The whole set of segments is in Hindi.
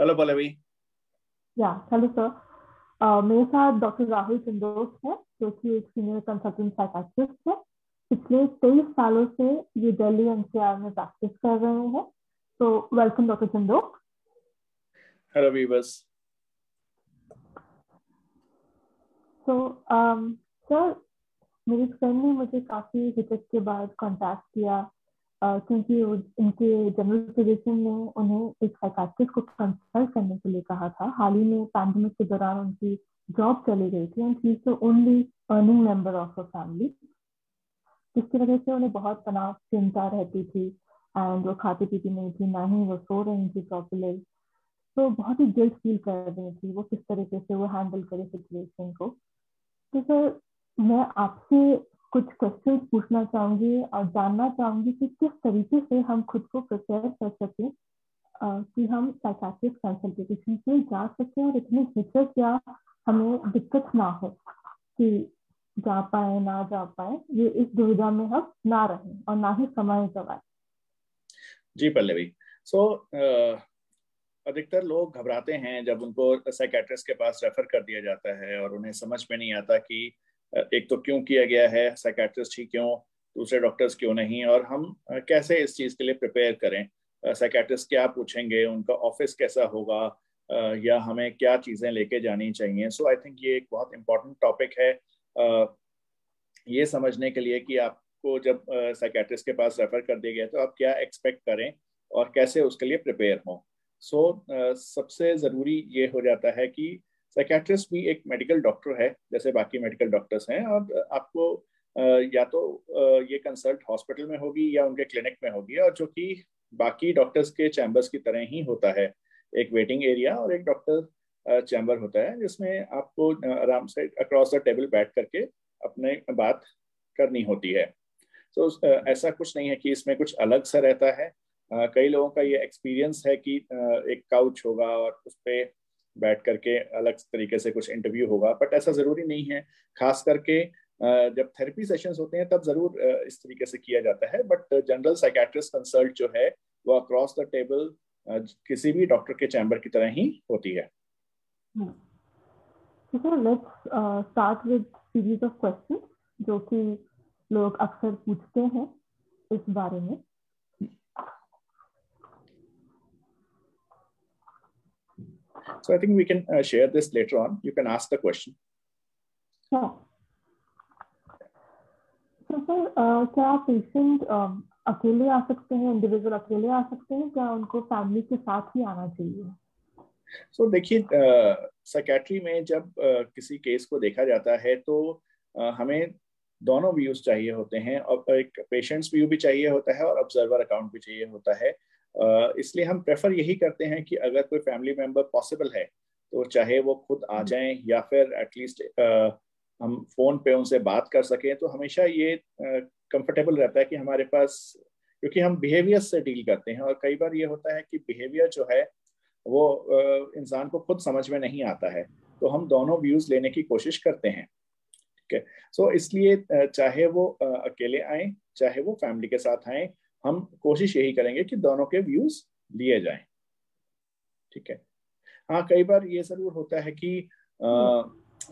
हेलो पल्लवी या हेलो सर मेरे साथ डॉक्टर राहुल चंदोस है जो कि एक सीनियर कंसल्टेंट साइकाट्रिस्ट है। पिछले तेईस सालों से ये दिल्ली एनसीआर में प्रैक्टिस कर रहे हैं। तो वेलकम डॉक्टर चंदोस हेलो वीवर्स तो सर मेरी फ्रेंड ने मुझे काफ़ी हिचक के बाद कांटेक्ट किया। क्योंकि उनके जनरल फिजिशियन ने उन्हें एक साइकाट्रिस्ट को कंसल्ट करने के लिए कहा था। हाल ही में पैंडमिक के दौरान उनकी जॉब चली गई थी and she the only earning member of a family जिसकी वजह से उन्हें बहुत तनाव, चिंता रहती थी एंड वो खाती पीती नहीं थी, ना ही वो सो रही थी प्रॉपरली तो बहुत ही गिल्ट फील कर रही थी वो किस तरीके से वो हैंडल करे सिचुएशन को। तो सर, मैं आपसे कुछ क्वेश्चन पूछना चाहूँगी और जानना चाहूँगी कि किस तरीके से हम खुद को प्रिपेयर कर सकें कि हम साइकाट्रिक कंसल्टेशन पे जा सकें और इतनी हिचक या हमें दिक्कत ना हो कि जा पाए ना जा पाए ये इस दुविधा में हम ना रहें और ना ही समय गवाए। जी पल्लवी। सो so, uh... अधिकतर लोग घबराते हैं जब उनको साइकेट्रिस्ट के पास रेफर कर दिया जाता है और उन्हें समझ में नहीं आता कि एक तो क्यों किया गया है? साइकेट्रिस्ट ही क्यों? दूसरे डॉक्टर्स क्यों नहीं? और हम कैसे इस चीज़ के लिए प्रिपेयर करें? साइकेट्रिस्ट क्या पूछेंगे? उनका ऑफ़िस कैसा होगा? या हमें क्या चीज़ें लेके जानी चाहिए? सो आई थिंक ये एक बहुत इंपॉर्टेंट टॉपिक है। ये समझने के लिए कि आपको जब साइकेट्रिस्ट के पास रेफर कर दिया गया तो आप क्या एक्सपेक्ट करें और कैसे उसके लिए प्रिपेयर हों? सो so, सबसे ज़रूरी ये हो जाता है कि साइकेट्रिस्ट भी एक मेडिकल डॉक्टर है जैसे बाकी मेडिकल डॉक्टर्स हैं और आपको या तो ये कंसल्ट हॉस्पिटल में होगी या उनके क्लिनिक में होगी और जो कि बाकी डॉक्टर्स के चैम्बर्स की तरह ही होता है। एक वेटिंग एरिया और एक डॉक्टर चैम्बर होता है जिसमें आपको आराम से अक्रॉस द टेबल बैठ करके अपने बात करनी होती है। तो so, ऐसा कुछ नहीं है कि इसमें कुछ अलग सा रहता है। कई लोगों का ये एक्सपीरियंस है कि एक काउच होगा और उस पर बैठ करके अलग तरीके से कुछ इंटरव्यू होगा बट ऐसा ज़रूरी नहीं है। खास करके जब थेरेपी सेशंस होते हैं, तब ज़रूर इस तरीके से किया जाता है बट जनरल साइकेट्रिस्ट कंसल्ट जो है, वो अक्रॉस द टेबल किसी भी डॉक्टर के चैम्बर की तरह ही होती है। क्वेश्चन जो कि लोग अक्सर पूछते हैं इस बारे में। So I think we can uh, share this later on. You can ask the question. Sure. So sir, uh, क्या पेशेंट uh, अकेले आ सकते हैं इंडिविजुअल अकेले आ सकते हैं क्या उनको फैमिली के साथ ही आना चाहिए सो so, देखिए साइकेट्री uh, में जब uh, किसी केस को देखा जाता है तो uh, हमें दोनों व्यूज़ चाहिए होते हैं और एक पेशेंट्स व्यू भी चाहिए होता है और ऑब्जर्वर अकाउंट भी चाहिए होता है इसलिए हम प्रेफर यही करते हैं कि अगर कोई फैमिली मेंबर पॉसिबल है तो चाहे वो खुद आ हम्म। जाएँ या फिर एटलीस्ट हम फ़ोन पे उनसे बात कर सकें तो हमेशा ये कंफर्टेबल रहता है कि हमारे पास क्योंकि हम बिहेवियर से डील करते हैं और कई बार ये होता है कि बिहेवियर जो है वो इंसान को खुद समझ में नहीं आता है। तो हम दोनों व्यूज़ लेने की कोशिश करते हैं। ठीक है? सो इसलिए चाहे वो अकेले आए चाहे वो फैमिली के साथ आए हम कोशिश यही करेंगे कि दोनों के व्यूज़ लिए जाएँ। ठीक है? हाँ कई बार ये ज़रूर होता है कि आ,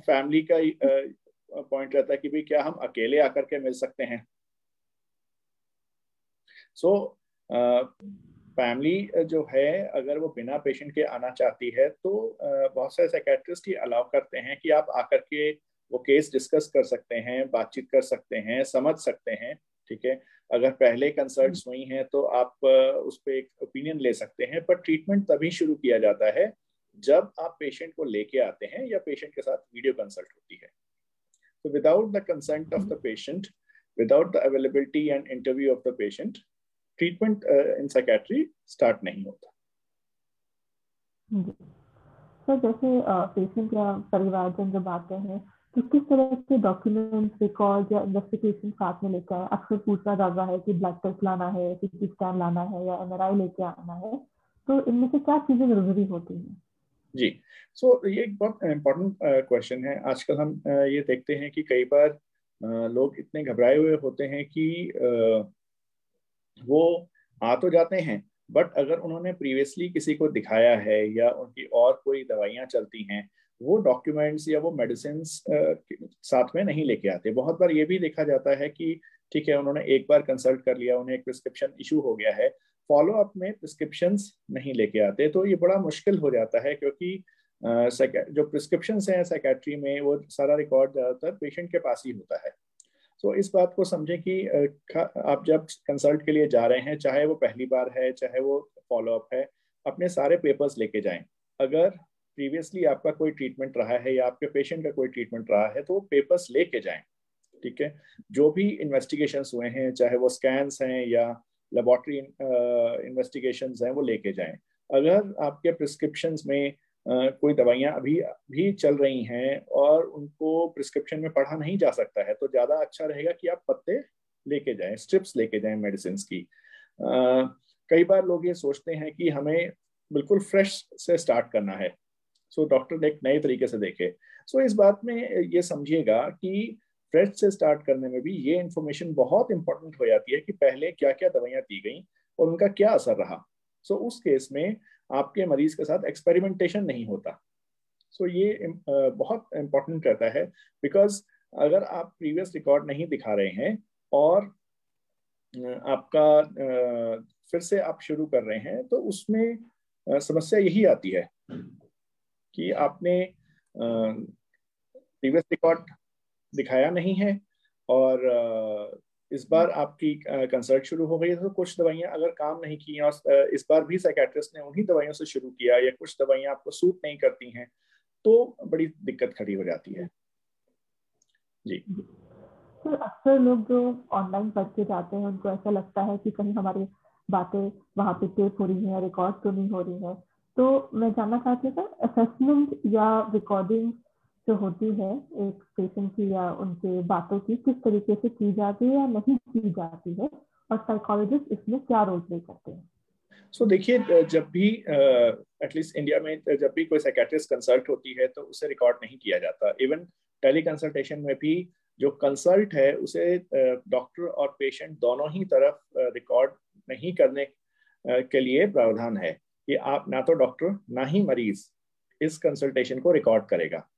फैमिली का पॉइंट रहता है कि भाई क्या हम अकेले आकर के मिल सकते हैं? सो so, फैमिली जो है अगर वो बिना पेशेंट के आना चाहती है तो बहुत सारे साइकेट्रिस्ट ही अलाउ करते हैं कि आप आकर के वो केस डिस्कस कर सकते हैं बातचीत कर सकते हैं समझ सकते हैं। ठीक है? अगर पहले कंसल्ट हम्म। हुई हैं तो आप उस पर एक ओपिनियन ले सकते हैं पर ट्रीटमेंट तभी शुरू किया जाता है जब आप पेशेंट को लेके आते हैं या पेशेंट के साथ वीडियो कंसल्ट होती है। तो without the consent of the patient without the availability and interview of the patient treatment in psychiatry start नहीं होता। सर जैसे पेशेंट या परिवारजन जब आते हैं तो किस तरह के डॉक्यूमेंट्स रिकॉर्ड या इन्वेस्टिगेशन साथ में लेकर आए? अक्सर पूछा जाता है कि ब्लड टेस्ट लाना है सीटी स्कैन लाना है या एमआरआई लेके आना है। तो इनमें से क्या चीज़ें ज़रूरी होती हैं? जी। सो so, ये एक बहुत इम्पोर्टेंट क्वेश्चन है। आजकल हम ये देखते हैं कि कई बार लोग इतने घबराए हुए होते हैं कि वो आ तो जाते हैं बट अगर उन्होंने प्रीवियसली किसी को दिखाया है या उनकी और कोई दवाइयाँ चलती हैं वो डॉक्यूमेंट्स या वो मेडिसिन साथ में नहीं लेके आते। बहुत बार ये भी देखा जाता है कि ठीक है, उन्होंने एक बार कंसल्ट कर लिया, उन्हें एक प्रिस्क्रिप्शन इशू हो गया है। फॉलो अप में प्रिस्क्रिप्शन नहीं लेके आते तो ये बड़ा मुश्किल हो जाता है क्योंकि जो प्रिस्क्रिप्शन हैं साइकेट्री में, वो सारा रिकॉर्ड ज़्यादातर पेशेंट के पास ही होता है। तो इस बात को समझें कि आप जब कंसल्ट के लिए जा रहे हैं, चाहे वो पहली बार है, चाहे वो फॉलो अप है, अपने सारे पेपर्स लेके जाएँ। अगर प्रीवियसली आपका कोई ट्रीटमेंट रहा है या आपके पेशेंट का कोई ट्रीटमेंट रहा है तो वो पेपर्स लेके जाएँ ठीक है? जो भी इन्वेस्टिगेशन हुए हैं चाहे वो स्कैंस हैं या लेबॉर्ट्री इन्वेस्टिगेशन हैं वो लेके जाएँ। अगर आपके प्रिस्क्रिप्शन में Uh, कोई दवाइयाँ अभी भी चल रही हैं और उनको प्रिस्क्रिप्शन में पढ़ा नहीं जा सकता है तो ज़्यादा अच्छा रहेगा कि आप पत्ते लेके जाएँ स्ट्रिप्स लेके जाएँ मेडिसिन की। uh, कई बार लोग ये सोचते हैं कि हमें बिल्कुल फ्रेश से स्टार्ट करना है। सो डॉक्टर ने एक नए तरीके से देखे। सो so, इस बात में ये समझिएगा कि फ्रेश से स्टार्ट करने में भी ये इन्फॉर्मेशन बहुत इंपॉर्टेंट हो जाती है कि पहले क्या क्या दवाइयाँ दी गई और उनका क्या असर रहा। सो so, उस केस में आपके मरीज़ के साथ एक्सपेरिमेंटेशन नहीं होता। सो so, ये बहुत इंपॉर्टेंट रहता है बिकॉज़ अगर आप प्रीवियस रिकॉर्ड नहीं दिखा रहे हैं और आपका फिर से आप शुरू कर रहे हैं तो उसमें समस्या यही आती है। कि आपने प्रीवियस रिकॉर्ड दिखाया नहीं है और इस बार आपकी कंसल्ट शुरू हो गई तो कुछ दवाइयाँ अगर काम नहीं की और इस बार भी साइकेट्रिस्ट ने उन्हीं दवाइयों से शुरू किया या कुछ दवाइयाँ आपको सूट नहीं करती हैं तो बड़ी दिक्कत खड़ी हो जाती है। जी। तो अक्सर लोग जो ऑनलाइन पढ़ के जाते हैं उनको ऐसा लगता है कि कहीं हमारी बातें वहाँ पे टेप हो रही हैं रिकॉर्ड तो नहीं हो रही है। तो मैं जानना चाहती हूँ सर असेसमेंट या रिकॉर्डिंग जो होती है एक पेशेंट की या उनके बातों की किस तरीके से की जाती है या नहीं की जाती है और साइकोलॉजिस्ट इसमें क्या रोल प्ले करते हैं? सो देखिए, जब भी एटलीस्ट इंडिया में, जब भी कोई साइकेट्रिस्ट कंसल्ट होती है तो उसे रिकॉर्ड नहीं किया जाता। इवन टेली कंसल्टेशन में भी जो कंसल्ट है, उसे डॉक्टर और पेशेंट दोनों ही तरफ़ रिकॉर्ड नहीं करने के लिए प्रावधान है। कि आप ना तो डॉक्टर ना ही मरीज़ इस कंसल्टेशन को रिकॉर्ड करेगा।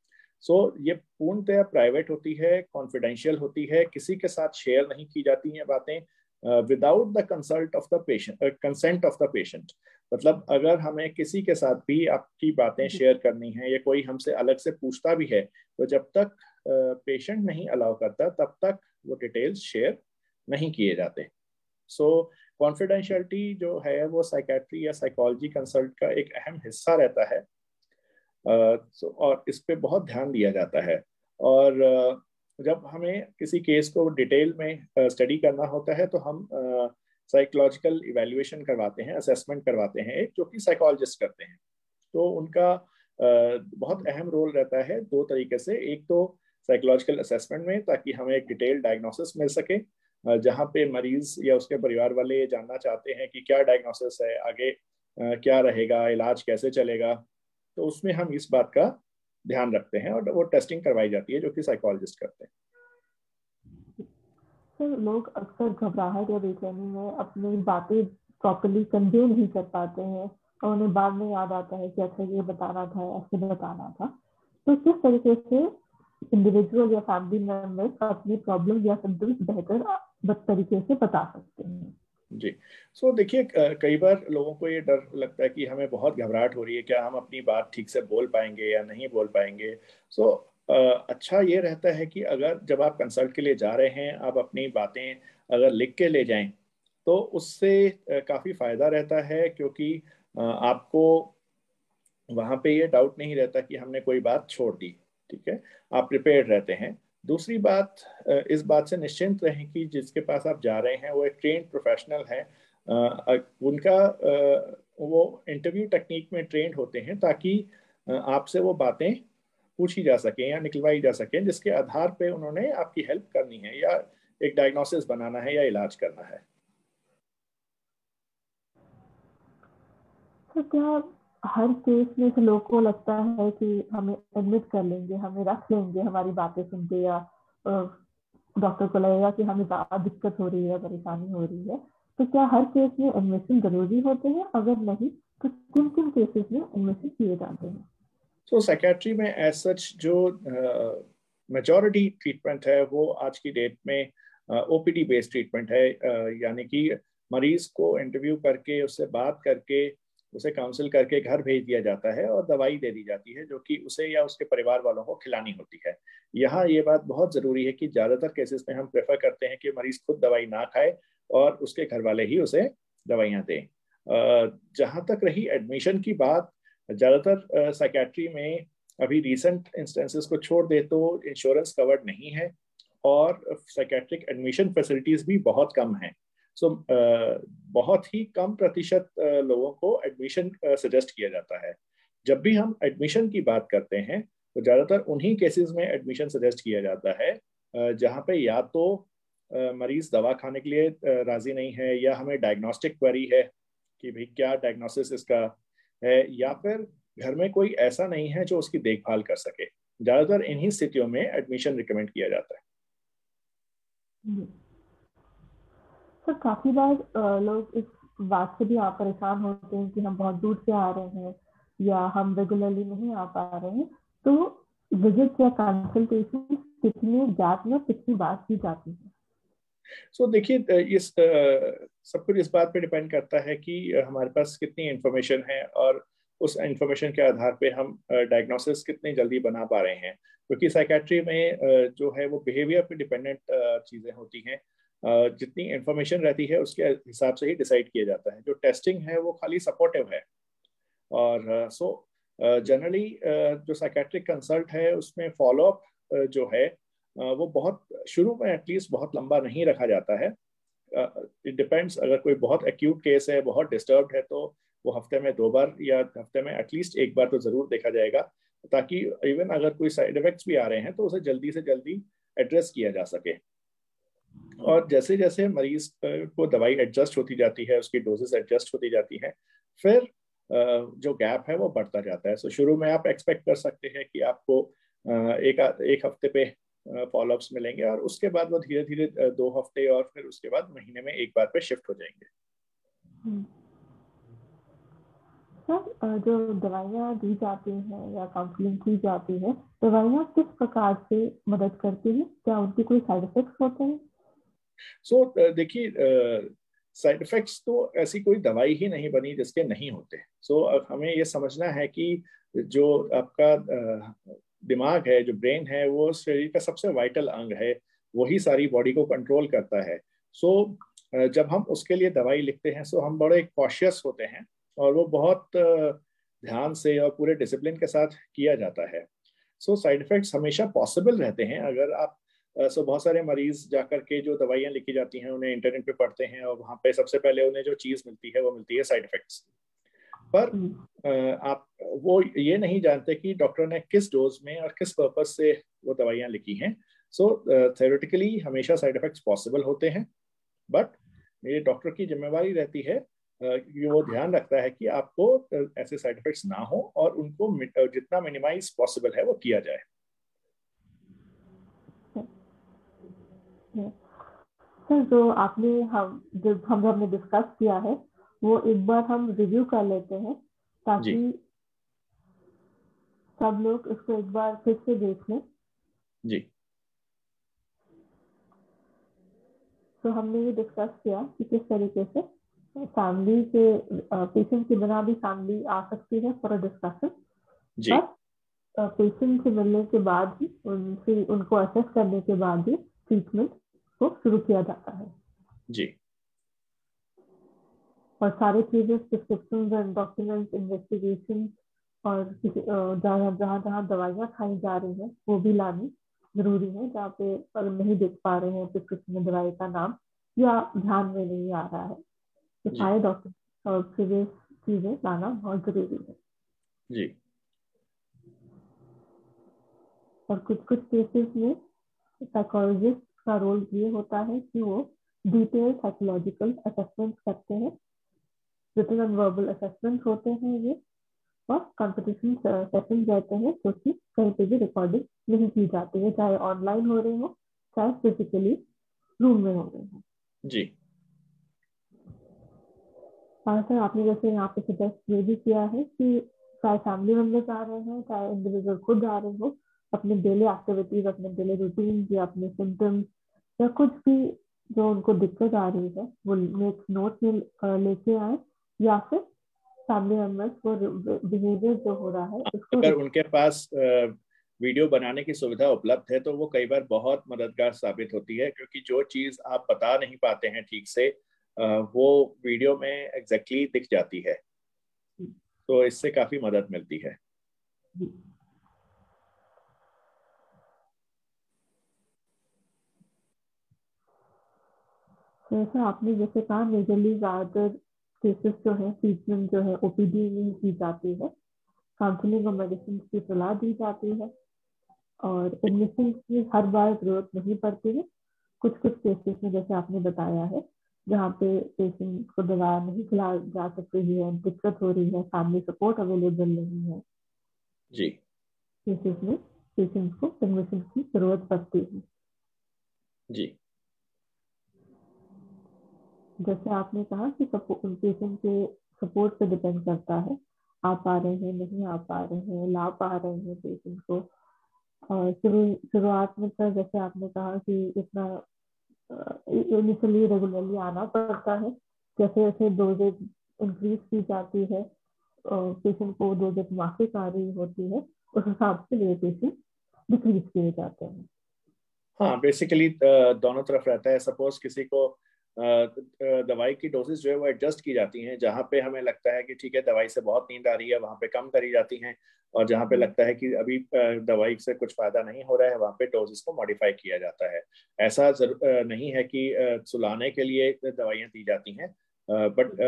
सो so, ये पूर्णतया प्राइवेट होती है कॉन्फिडेंशियल होती है किसी के साथ शेयर नहीं की जाती हैं बातें without the consult of the patient consent of the patient मतलब अगर हमें किसी के साथ भी आपकी बातें शेयर करनी है या कोई हमसे अलग से पूछता भी है तो जब तक पेशेंट uh, नहीं अलाउ करता तब तक वो डिटेल्स शेयर नहीं किए जाते। सो so, कॉन्फिडेंशियलिटी जो है वो साइकेट्री या साइकोलॉजी कंसल्ट का एक अहम हिस्सा रहता है। और इस पर बहुत ध्यान दिया जाता है। और जब हमें किसी केस को डिटेल में स्टडी करना होता है तो हम साइकोलॉजिकल इवेल्युएशन करवाते हैं असेसमेंट करवाते हैं, एक जो कि साइकोलॉजिस्ट करते हैं। तो उनका बहुत अहम रोल रहता है दो तरीके से। एक तो साइकोलॉजिकल असेसमेंट में, ताकि हमें एक डिटेल डायग्नोसिस मिल सके जहाँ पे मरीज़ या उसके परिवार वाले ये जानना चाहते हैं कि क्या डायग्नोसिस है, आगे क्या रहेगा, इलाज कैसे चलेगा तो उसमें हम इस बात का ध्यान रखते हैं और वो टेस्टिंग करवाई जाती है जो कि साइकोलॉजिस्ट करते हैं। सर, लोग अक्सर घबराहट या बेचैनी में अपनी बातें प्रॉपरली कन्वे नहीं कर पाते हैं और उन्हें बाद में याद आता है कि अच्छा ये बताना था, ऐसे बताना था। तो किस तरीके से इंडिविजुअल या फैमिली मेंबर्स अपनी प्रॉब्लम या सिम्टम्स बेहतर तरीके से बता सकते हैं। जी। सो so, देखिए कई बार लोगों को ये डर लगता है कि हमें बहुत घबराहट हो रही है क्या हम अपनी बात ठीक से बोल पाएँगे या नहीं बोल पाएँगे? सो so, अच्छा ये रहता है कि अगर जब आप कंसल्ट के लिए जा रहे हैं आप अपनी बातें अगर लिख के ले जाएँ तो उससे काफ़ी फ़ायदा रहता है क्योंकि आपको वहाँ पे ये डाउट नहीं रहता कि हमने कोई बात छोड़ दी ठीक है? आप प्रिपेयर रहते हैं। दूसरी बात इस बात से निश्चिंत रहें कि जिसके पास आप जा रहे हैं, वो एक ट्रेन प्रोफेशनल है। उनका वो इंटरव्यू टेक्निक में ट्रेंड होते हैं ताकि आपसे वो बातें पूछी जा सकें या निकलवाई जा सकें, जिसके आधार पे उन्होंने आपकी हेल्प करनी है या एक डायग्नोसिस बनाना है या इलाज करना है। तो हर केस में से लोग को लगता है कि हमें एडमिट कर लेंगे हमें रख लेंगे हमारी बातें सुन के या डॉक्टर को लगेगा कि हमें दिक्कत हो रही है परेशानी हो रही है। तो क्या हर केस में एडमिशन ज़रूरी होते हैं? अगर नहीं तो किन किन केसेस में एडमिशन किए जाते हैं? तो साइकेट्री में एज सच जो मेजॉरिटी uh, ट्रीटमेंट है वो आज की डेट में ओपीडी बेस्ड ट्रीटमेंट है। uh, यानी कि मरीज़ को इंटरव्यू करके उससे बात करके उसे काउंसिल करके घर भेज दिया जाता है और दवाई दे दी जाती है, जो कि उसे या उसके परिवार वालों को खिलानी होती है। यहाँ ये बात बहुत ज़रूरी है कि ज़्यादातर केसेस में हम प्रेफर करते हैं कि मरीज़ खुद दवाई ना खाए और उसके घर वाले ही उसे दवाइयाँ दें। जहाँ तक रही एडमिशन की बात, ज़्यादातर साइकेट्री में अभी रिसेंट इंस्टेंसेस को छोड़ दे तो इंश्योरेंस कवर्ड नहीं है और साइकेट्रिक एडमिशन फैसिलिटीज़ भी बहुत कम हैं। सो uh, बहुत ही कम प्रतिशत uh, लोगों को एडमिशन सजेस्ट uh, किया जाता है। जब भी हम एडमिशन की बात करते हैं तो ज़्यादातर उन्हीं केसेस में एडमिशन सजेस्ट किया जाता है जहाँ पे या तो मरीज़ दवा खाने के लिए राज़ी नहीं है या हमें डायग्नोस्टिक क्वेरी है कि भाई क्या डायग्नोसिस इसका है या फिर घर में कोई ऐसा नहीं है जो उसकी देखभाल कर सके। ज़्यादातर इन्हीं स्थितियों में एडमिशन रिकमेंड किया जाता है। हम्म। सर काफ़ी बार लोग इस बात से भी आप परेशान होते हैं कि हम बहुत दूर से आ रहे हैं या हम रेगुलरली नहीं आ पा रहे हैं। तो विज़िट या कंसल्टेशन कितने गैप में कितनी बार की जाती है? सो so, देखिए इस सब कुछ इस बात पे डिपेंड करता है कि हमारे पास कितनी इंफॉर्मेशन है और उस इंफॉर्मेशन के आधार पे हम डायग्नोसिस कितनी जल्दी बना पा रहे हैं। क्योंकि साइकेट्री में जो है वो बिहेवियर पे डिपेंडेंट चीज़ें होती हैं। जितनी इंफॉर्मेशन रहती है, उसके हिसाब से ही डिसाइड किया जाता है। जो टेस्टिंग है, वो खाली सपोर्टिव है। और सो जनरली जो साइकेट्रिक कंसल्ट है, उसमें फॉलोअप जो है वो बहुत, शुरू में एटलीस्ट बहुत लंबा नहीं रखा जाता है। इट डिपेंड्स अगर कोई बहुत एक्यूट केस है, बहुत डिस्टर्ब है तो वो हफ़्ते में दो बार या हफ़्ते में एटलीस्ट एक बार तो ज़रूर देखा जाएगा, ताकि इवन अगर कोई साइड इफेक्ट्स भी आ रहे हैं तो उसे जल्दी से जल्दी एड्रेस किया जा सके। और जैसे जैसे मरीज़ को दवाई एडजस्ट होती जाती है, उसकी डोजेस एडजस्ट होती जाती है, फिर जो गैप है वो बढ़ता जाता है। सो शुरू में आप एक्सपेक्ट कर सकते हैं कि आपको एक एक हफ़्ते पे फॉलोअप्स मिलेंगे और उसके बाद वो धीरे धीरे दो हफ़्ते और फिर उसके बाद महीने में एक बार पे शिफ्ट हो जाएँगे। हम्म। सर जो दवाइयाँ दी जाती हैं या काउंसलिंग की जाती है, दवाइयाँ किस प्रकार से मदद करती हैं? क्या उनके कोई साइड इफेक्ट्स होते हैं? सो so, uh, देखिए साइड uh, इफेक्ट्स तो ऐसी कोई दवाई ही नहीं बनी जिसके नहीं होते। सो so, हमें ये समझना है कि जो आपका uh, दिमाग है जो ब्रेन है वो शरीर का सबसे वाइटल अंग है वही सारी बॉडी को कंट्रोल करता है। सो so, जब हम उसके लिए दवाई लिखते हैं सो so हम बड़े कॉशियस होते हैं और वो बहुत ध्यान से और पूरे डिसिप्लिन के साथ किया जाता है। सो साइड इफेक्ट्स हमेशा पॉसिबल रहते हैं। अगर आप सो बहुत सारे मरीज़ जाकर के जो दवाइयाँ लिखी जाती हैं उन्हें इंटरनेट पे पढ़ते हैं और वहाँ पे सबसे पहले उन्हें जो चीज़ मिलती है वो मिलती है साइड इफेक्ट्स पर हम्म। आप वो ये नहीं जानते कि डॉक्टर ने किस डोज में और किस पर्पज से वो दवाइयाँ लिखी हैं। सो थेरेटिकली हमेशा साइड इफेक्ट्स पॉसिबल होते हैं बट मेरे डॉक्टर की जिम्मेवारी रहती है कि वो ध्यान रखता है कि आपको ऐसे साइड इफेक्ट्स ना हो और उनको जितना मिनिमाइज पॉसिबल है वो किया जाए। सर जो आपने हम जो हम हमने डिस्कस किया है वो एक बार हम रिव्यू कर लेते हैं ताकि सब लोग इसको एक बार फिर से देख। लें जी। तो हमने ये डिस्कस किया कि किस तरीके से फैमिली के पेशेंट के बिना भी फैमिली आ सकती है फॉर अ डिस्कशन पेशेंट से मिलने के बाद ही उनसे उनको असेस करने के बाद ही ट्रीटमेंट को शुरू किया जाता है। जी। और सारे चीज़ें प्रिस्क्रिप्शन एंड डॉक्यूमेंट इन्वेस्टिगेशन और जहाँ जहाँ जहाँ दवाइयाँ खाई जा रही हैं वो भी लानी ज़रूरी है जहाँ पे अगर नहीं देख पा रहे हैं प्रिस्क्रिप्शन में दवाई का नाम या ध्यान में नहीं आ रहा है। तो सारे डॉक्यूमेंट और प्रीवियस चीज़ें लाना बहुत ज़रूरी है। जी। और कुछ कुछ केसेस में साइकोलॉजिस्ट का रोल ये होता है कि वो डिटेल साइकोलॉजिकल असेसमेंट करते हैं। रिटन एंड वर्बल असेसमेंट होते हैं ये और कंपटीशन सेशन रहते हैं जो कि कहीं पे भी रिकॉर्डिंग नहीं की जाती है चाहे ऑनलाइन हो रहे हो चाहे फिजिकली रूम में हो रहे हो। जी। हाँ सर आपने जैसे यहाँ पे सजेस्ट ये भी किया है कि चाहे फैमिली मेंबर्स आ रहे हैं चाहे इंडिविजुअल खुद आ रहे हो अपने डेली एक्टिविटीज़ अपने डेली रूटीन या अपने सिम्टम्स या कुछ भी जो उनको दिक्कत आ रही है वो नोट में लेके आए या फिर फैमिली मेंबर्स को बिहेवियर जो हो रहा है उसको अगर उनके पास वीडियो बनाने की सुविधा उपलब्ध है तो वो कई बार बहुत मददगार साबित होती है क्योंकि जो चीज़ आप बता नहीं पाते हैं ठीक से वो वीडियो में एग्जैक्टली exactly दिख जाती है। तो इससे काफ़ी मदद मिलती है। जैसे आपने जैसे कहा मेजरली ज़्यादातर केसेस जो है ट्रीटमेंट जो है ओपीडी में ही की जाती है। काउंसलिंग और मेडिसिन की सलाह दी जाती है और एडमिशन की हर बार ज़रूरत नहीं पड़ती है। कुछ कुछ केसेस में जैसे आपने बताया है जहाँ पे पेशेंट को दवा नहीं खिला जा सकती है दिक्कत हो रही है फैमिली सपोर्ट अवेलेबल नहीं है। जी। केसेस में पेशेंट को एडमिशन की ज़रूरत पड़ती है। जी। जैसे आपने कहा कि पेशेंट के सपोर्ट पे डिपेंड करता है। आ रहे हैं, नहीं आ पा रहे हैं ला पा रहे हैं पेशेंट को। और शुरुआत में सर जैसे आपने कहा कि इतना इनिशियली रेगुलरली आना पड़ता है। जैसे जैसे डोजेज इंक्रीज की जाती है पेशेंट को डोजेज मासिक आ रही होती है, उस हिसाब से ये पेशेंट डिक्रीज किए जाते हैं। हाँ बेसिकली दोनों तरफ़ रहता है। सपोज़ किसी को दवाई की डोजेस जो है वो एडजस्ट की जाती हैं जहाँ पे हमें लगता है कि ठीक है दवाई से बहुत नींद आ रही है वहाँ पे कम करी जाती हैं और जहाँ पे लगता है कि अभी दवाई से कुछ फ़ायदा नहीं हो रहा है वहाँ पे डोजेस को मॉडिफाई किया जाता है। ऐसा नहीं है कि सुलाने के लिए दवाइयाँ दी जाती हैं बट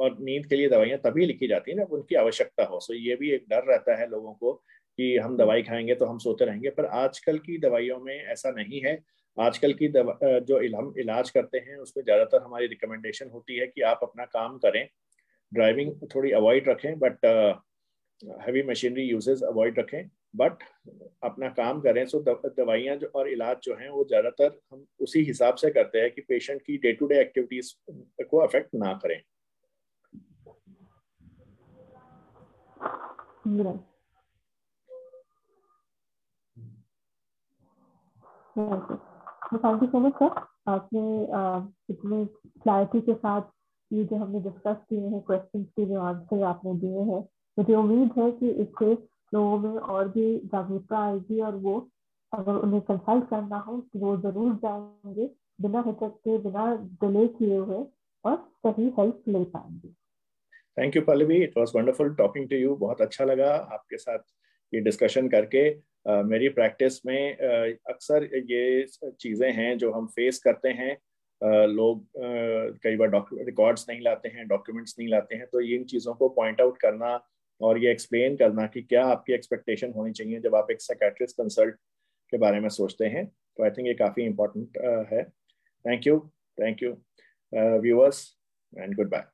और नींद के लिए दवाइयाँ तभी लिखी जाती हैं जब उनकी आवश्यकता हो। सो ये भी एक डर रहता है लोगों को कि हम दवाई खाएँगे तो हम सोते रहेंगे पर आजकल की दवाइयों में ऐसा नहीं है। आजकल की जो हम इलाज करते हैं, उसमें ज़्यादातर हमारी रिकमेंडेशन होती है कि आप अपना काम करें। ड्राइविंग थोड़ी अवॉइड रखें but heavy machinery uses avoid रखें। बट अपना काम करें सो दवाइयाँ जो और इलाज जो हैं, वो ज़्यादातर हम उसी हिसाब से करते हैं कि पेशेंट की डे टू डे एक्टिविटीज़ को अफेक्ट ना करें। Right. Thank you so much sir आपने इतने क्लैरिटी के साथ ये जो हमने डिस्कस किए हैं क्वेश्चन के जो आंसर आपने दिए हैं, मुझे उम्मीद है कि इससे लोगों में और भी जागरूकता आएगी और वो अगर उन्हें कंसल्ट करना हो तो वो ज़रूर जाएँगे, बिना हिचक के, बिना डिले किए हुए और सही हेल्प ले पाएँगे। Thank you Pallavi it was wonderful talking to you बहुत अच्छा लगा आपके साथ ये डिस्कशन करके। मेरी प्रैक्टिस में अक्सर ये चीज़ें हैं जो हम फेस करते हैं। लोग कई बार रिकॉर्ड्स नहीं लाते हैं, डॉक्यूमेंट्स नहीं लाते हैं तो इन चीज़ों को पॉइंट आउट करना और ये एक्सप्लेन करना कि क्या आपकी एक्सपेक्टेशन होनी चाहिए जब आप एक साइकेट्रिस्ट कंसल्ट के बारे में सोचते हैं तो आई थिंक ये काफ़ी इंपॉर्टेंट है। Thank you thank you viewers and good bye